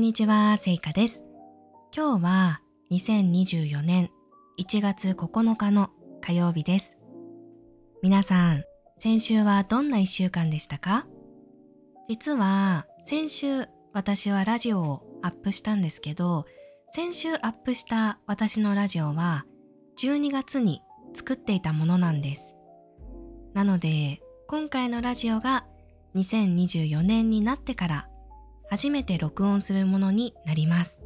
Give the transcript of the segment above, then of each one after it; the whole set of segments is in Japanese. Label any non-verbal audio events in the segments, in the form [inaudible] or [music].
んにちは、せいかです。今日は2024年1月9日の火曜日です。皆さん、先週はどんな一週間でしたか？実は先週私はラジオをアップしたんですけど、先週アップした私のラジオは12月に作っていたものなんです。なので、今回のラジオが2024年になってから初めて録音するものになります。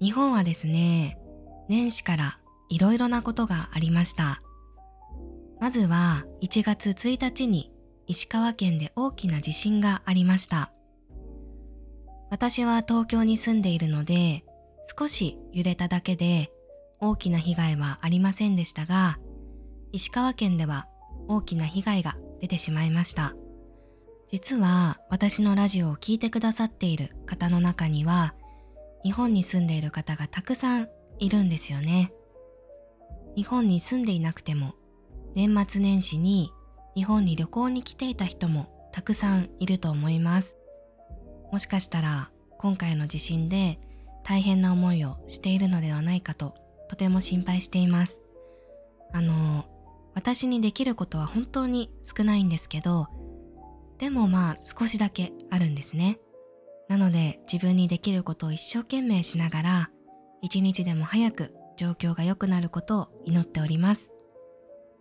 日本はですね、年始からいろいろなことがありました。まずは1月1日に石川県で大きな地震がありました。私は東京に住んでいるので少し揺れただけで大きな被害はありませんでしたが石川県では大きな被害が出てしまいました。実は私のラジオを聴いてくださっている方の中には日本に住んでいる方がたくさんいるんですよね。日本に住んでいなくても年末年始に日本に旅行に来ていた人もたくさんいると思います。もしかしたら今回の地震で大変な思いをしているのではないかととても心配しています。あの、私にできることは本当に少ないんですけど、でもまあ少しだけあるんですね。なので自分にできることを一生懸命しながら一日でも早く状況が良くなることを祈っております。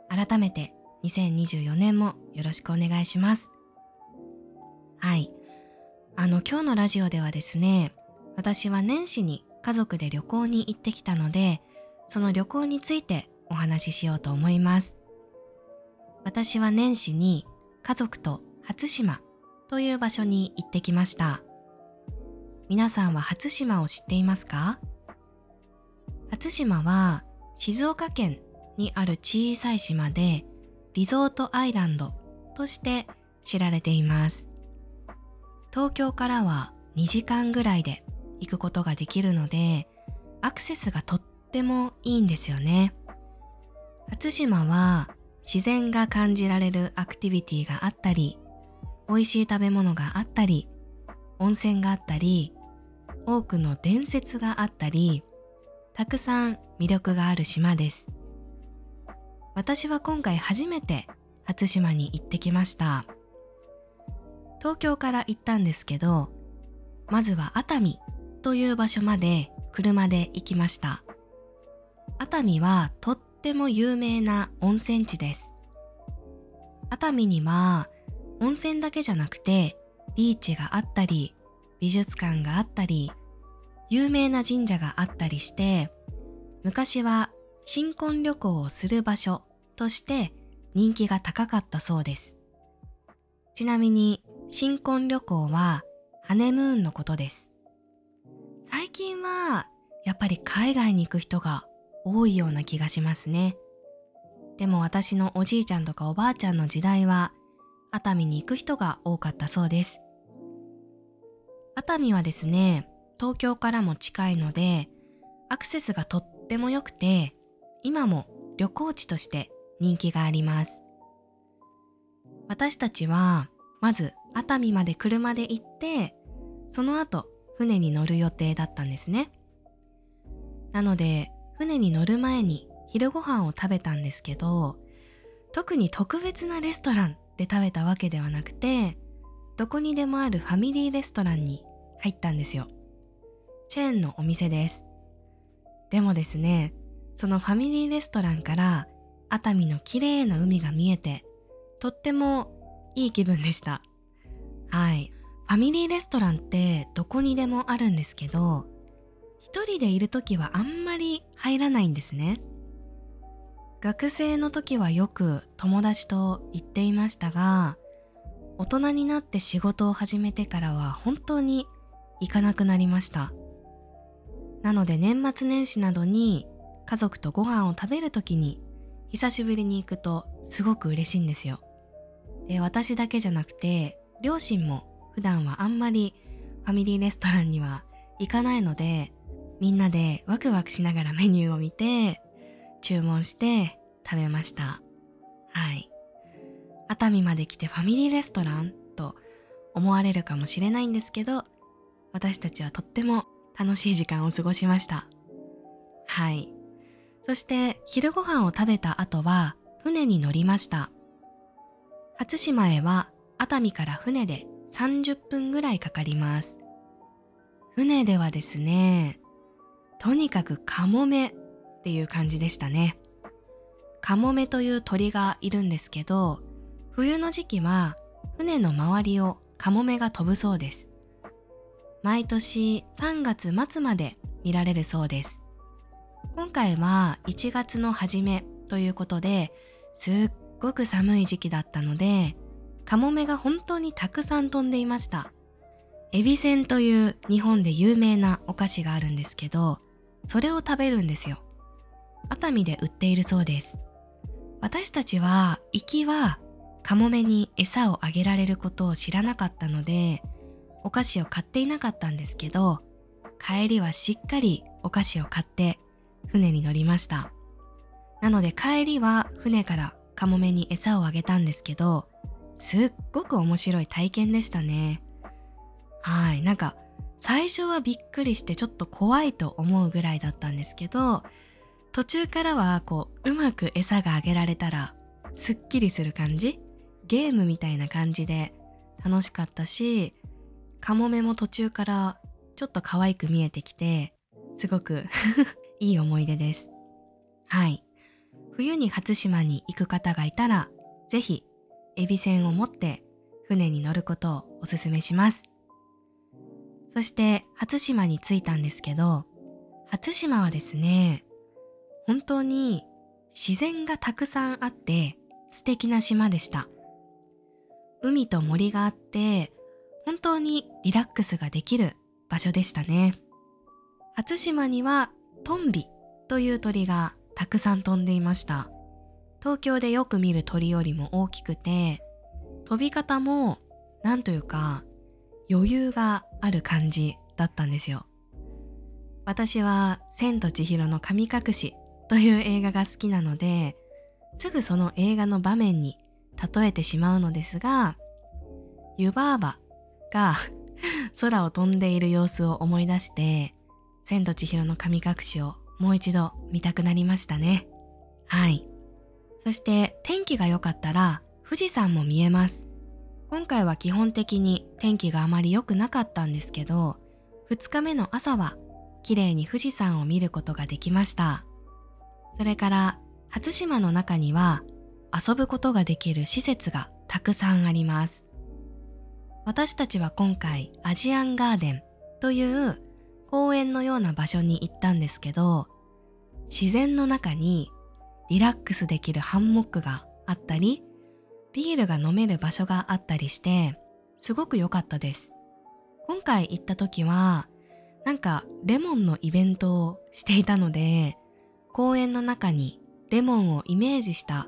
改めて2024年もよろしくお願いします。はい。あの今日のラジオではですね、私は年始に家族で旅行に行ってきたので、その旅行についてお話ししようと思います。私は年始に家族と初島という場所に行ってきました。皆さんは初島を知っていますか？初島は静岡県にある小さい島でリゾートアイランドとして知られています。東京からは2時間ぐらいで行くことができるのでアクセスがとってもいいんですよね。初島は自然が感じられるアクティビティがあったり美味しい食べ物があったり、温泉があったり、多くの伝説があったり、たくさん魅力がある島です。私は今回初めて初島に行ってきました。東京から行ったんですけど、まずは熱海という場所まで車で行きました。熱海はとっても有名な温泉地です。熱海には温泉だけじゃなくて、ビーチがあったり、美術館があったり、有名な神社があったりして、昔は新婚旅行をする場所として人気が高かったそうです。ちなみに新婚旅行はハネムーンのことです。最近はやっぱり海外に行く人が多いような気がしますね。でも私のおじいちゃんとかおばあちゃんの時代は熱海に行く人が多かったそうです。熱海はですね、東京からも近いので、アクセスがとっても良くて、今も旅行地として人気があります。私たちは、まず熱海まで車で行って、その後船に乗る予定だったんですね。なので、船に乗る前に昼ご飯を食べたんですけど、特に特別なレストランで食べたわけではなくて、どこにでもあるファミリーレストランに入ったんですよ。チェーンのお店です。でもですね、そのファミリーレストランから熱海の綺麗な海が見えて、とってもいい気分でした。はい。ファミリーレストランってどこにでもあるんですけど、一人でいる時はあんまり入らないんですね。学生の時はよく友達と言っていましたが、大人になって仕事を始めてからは本当に行かなくなりました。なので年末年始などに家族とご飯を食べる時に久しぶりに行くとすごく嬉しいんですよ。で、私だけじゃなくて両親も普段はあんまりファミリーレストランには行かないのでみんなでワクワクしながらメニューを見て注文して食べました。はい。熱海まで来てファミリーレストランと思われるかもしれないんですけど、私たちはとっても楽しい時間を過ごしました。はい。そして昼ご飯を食べた後は船に乗りました。初島へは熱海から船で30分ぐらいかかります。船ではですね、とにかくカモメっていう感じでしたね。カモメという鳥がいるんですけど、冬の時期は船の周りをカモメが飛ぶそうです。毎年3月末まで見られるそうです。今回は1月の初めということで、すっごく寒い時期だったので、カモメが本当にたくさん飛んでいました。エビせんという日本で有名なお菓子があるんですけど、それを食べるんですよ。熱海で売っているそうです。私たちは行きはカモメに餌をあげられることを知らなかったので、お菓子を買っていなかったんですけど、帰りはしっかりお菓子を買って船に乗りました。なので帰りは船からカモメに餌をあげたんですけど、すっごく面白い体験でしたね。はい、なんか最初はびっくりしてちょっと怖いと思うぐらいだったんですけど、途中からはこううまく餌があげられたらすっきりする感じ？ゲームみたいな感じで楽しかったしカモメも途中からちょっと可愛く見えてきてすごく [laughs] いい思い出です。はい。冬に初島に行く方がいたらぜひエビ船を持って船に乗ることをおすすめします。そして初島に着いたんですけど初島はですね本当に自然がたくさんあって素敵な島でした。海と森があって本当にリラックスができる場所でしたね。初島にはトンビという鳥がたくさん飛んでいました。東京でよく見る鳥よりも大きくて飛び方もなんというか余裕がある感じだったんですよ。私は千と千尋の神隠しという映画が好きなので、すぐその映画の場面に例えてしまうのですが、湯婆婆が [laughs] 空を飛んでいる様子を思い出して、千と千尋の神隠しをもう一度見たくなりましたね。はい。そして天気が良かったら富士山も見えます。今回は基本的に天気があまり良くなかったんですけど、2日目の朝は綺麗に富士山を見ることができました。それから初島の中には遊ぶことができる施設がたくさんあります。私たちは今回アジアンガーデンという公園のような場所に行ったんですけど、自然の中にリラックスできるハンモックがあったり、ビールが飲める場所があったりして、すごく良かったです。今回行った時は、なんかレモンのイベントをしていたので、公園の中にレモンをイメージした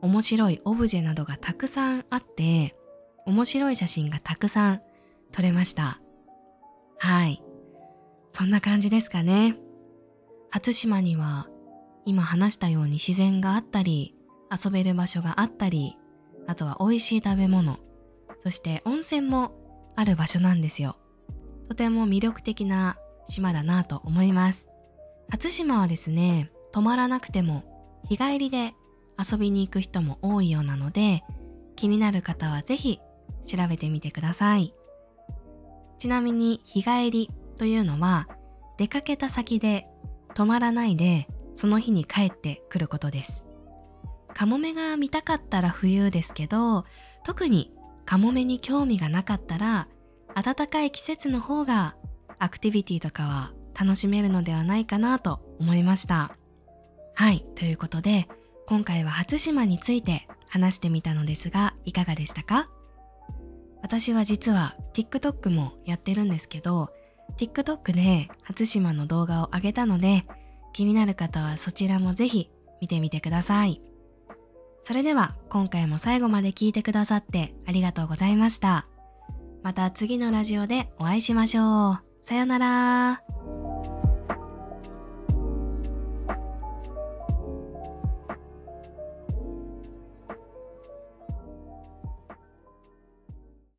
面白いオブジェなどがたくさんあって面白い写真がたくさん撮れました。はい。そんな感じですかね。初島には今話したように自然があったり遊べる場所があったりあとは美味しい食べ物そして温泉もある場所なんですよ。とても魅力的な島だなと思います。初島はですね泊まらなくても日帰りで遊びに行く人も多いようなので気になる方はぜひ調べてみてください。ちなみに日帰りというのは出かけた先で泊まらないでその日に帰ってくることです。カモメが見たかったら冬ですけど特にカモメに興味がなかったら暖かい季節の方がアクティビティとかは楽しめるのではないかなと思いました。はい、ということで、今回は初島について話してみたのですが、いかがでしたか？私は実は TikTok もやってるんですけど、TikTok で初島の動画を上げたので、気になる方はそちらもぜひ見てみてください。それでは今回も最後まで聞いてくださってありがとうございました。また次のラジオでお会いしましょう。さよなら。